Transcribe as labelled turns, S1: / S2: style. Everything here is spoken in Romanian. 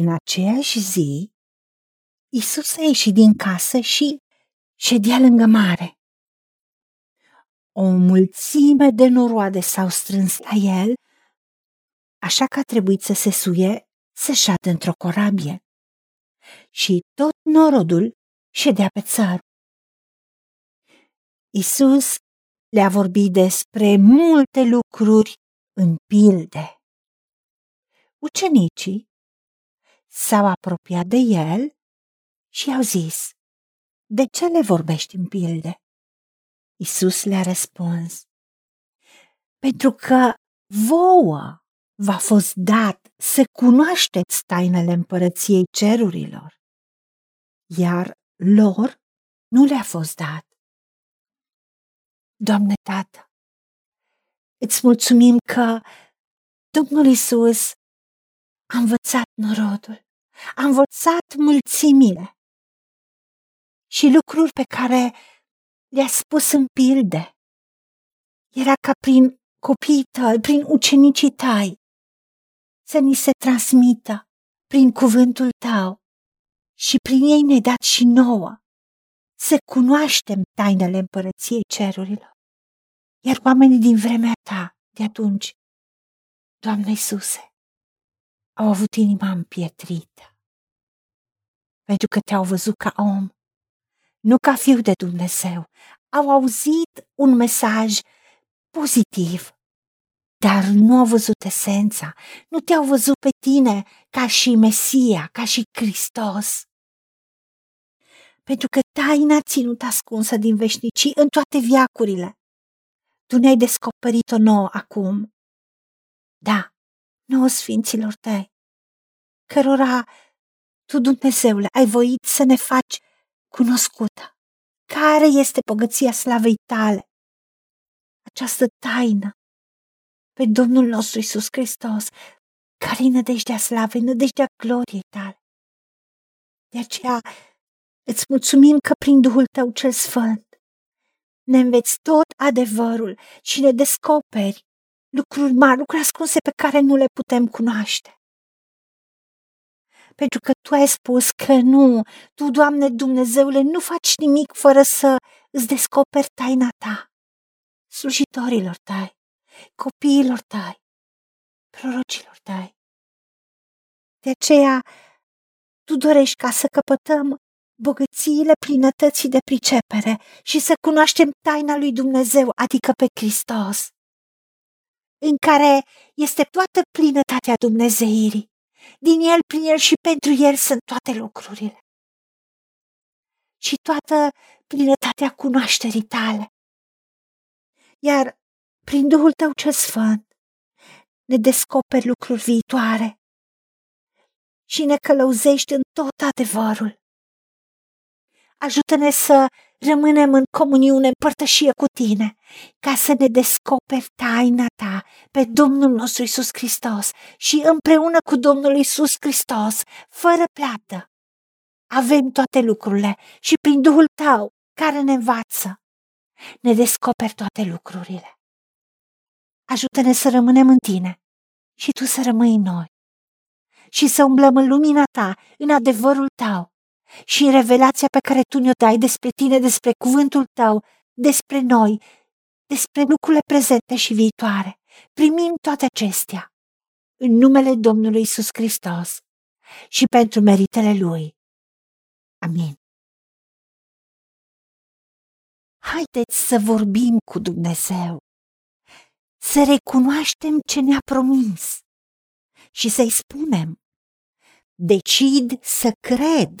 S1: În aceeași zi, Isus a ieșit din casă și ședea lângă mare. O mulțime de noroade s-au strâns la el, așa că a trebuit să se suie să șadă într-o corabie. Și tot norodul ședea pe țăr. Isus le-a vorbit despre multe lucruri în pilde. Ucenicii s-au apropiat de el și i-au zis, De ce le vorbești în pilde? Isus le-a răspuns, Pentru că vouă v-a fost dat să cunoașteți tainele împărăției cerurilor, iar lor nu le-a fost dat. Doamne Tată, îți mulțumim că Domnul Isus a învățat norodul, a învățat mulțimile și lucruri pe care le-a spus în pilde. Era ca prin copiii tăi, prin ucenicii tăi, să ni se transmită prin cuvântul tău și prin ei ne dat și nouă să cunoaștem tainele împărăției cerurilor. Iar oamenii din vremea ta, de atunci, Doamne Iisuse, au avut inima împietrită, pentru că te-au văzut ca om, nu ca fiu de Dumnezeu. Au auzit un mesaj pozitiv, dar nu au văzut esența, nu te-au văzut pe tine ca și Mesia, ca și Hristos. Pentru că taina ținut ascunsă din veșnicii în toate viacurile. Tu ne-ai descoperit-o nouă acum. Da, nouă sfinților tăi, cărora tu, Dumnezeule, ai voit să ne faci cunoscută. Care este bogăția slavei tale? Această taină pe Domnul nostru Isus Hristos, care e nădejdea slavei, nădejdea gloriei tale. De aceea îți mulțumim că prin Duhul tău cel Sfânt ne înveți tot adevărul și ne descoperi lucruri mari, lucruri ascunse pe care nu le putem cunoaște. Pentru că Tu ai spus că nu, Tu, Doamne Dumnezeule, nu faci nimic fără să îți descoperi taina Ta, slujitorilor Tăi, copiilor Tăi, prorocilor Tăi. De aceea, Tu dorești ca să căpătăm bogățiile plinătății de pricepere și să cunoaștem taina lui Dumnezeu, adică pe Hristos în care este toată plinătatea Dumnezeirii. Din El, prin El și pentru El sunt toate lucrurile. Și toată plinătatea cunoașterii tale. Iar prin Duhul Tău cel Sfânt ne descoperi lucruri viitoare și ne călăuzești în tot adevărul. Ajută-ne să rămânem în comuniune, în părtășie cu tine, ca să ne descoperi taina ta pe Domnul nostru Isus Hristos și împreună cu Domnul Isus Hristos, fără plată, avem toate lucrurile și prin Duhul tău care ne învață, ne descoperi toate lucrurile. Ajută-ne să rămânem în tine și tu să rămâi în noi și să umblăm în lumina ta, în adevărul tău, și în revelația pe care tu ne-o dai despre tine, despre cuvântul tău, despre noi, despre lucrurile prezente și viitoare. Primim toate acestea în numele Domnului Isus Hristos și pentru meritele Lui. Amin. Haideți să vorbim cu Dumnezeu, să recunoaștem ce ne-a promis și să-i spunem. Decid să cred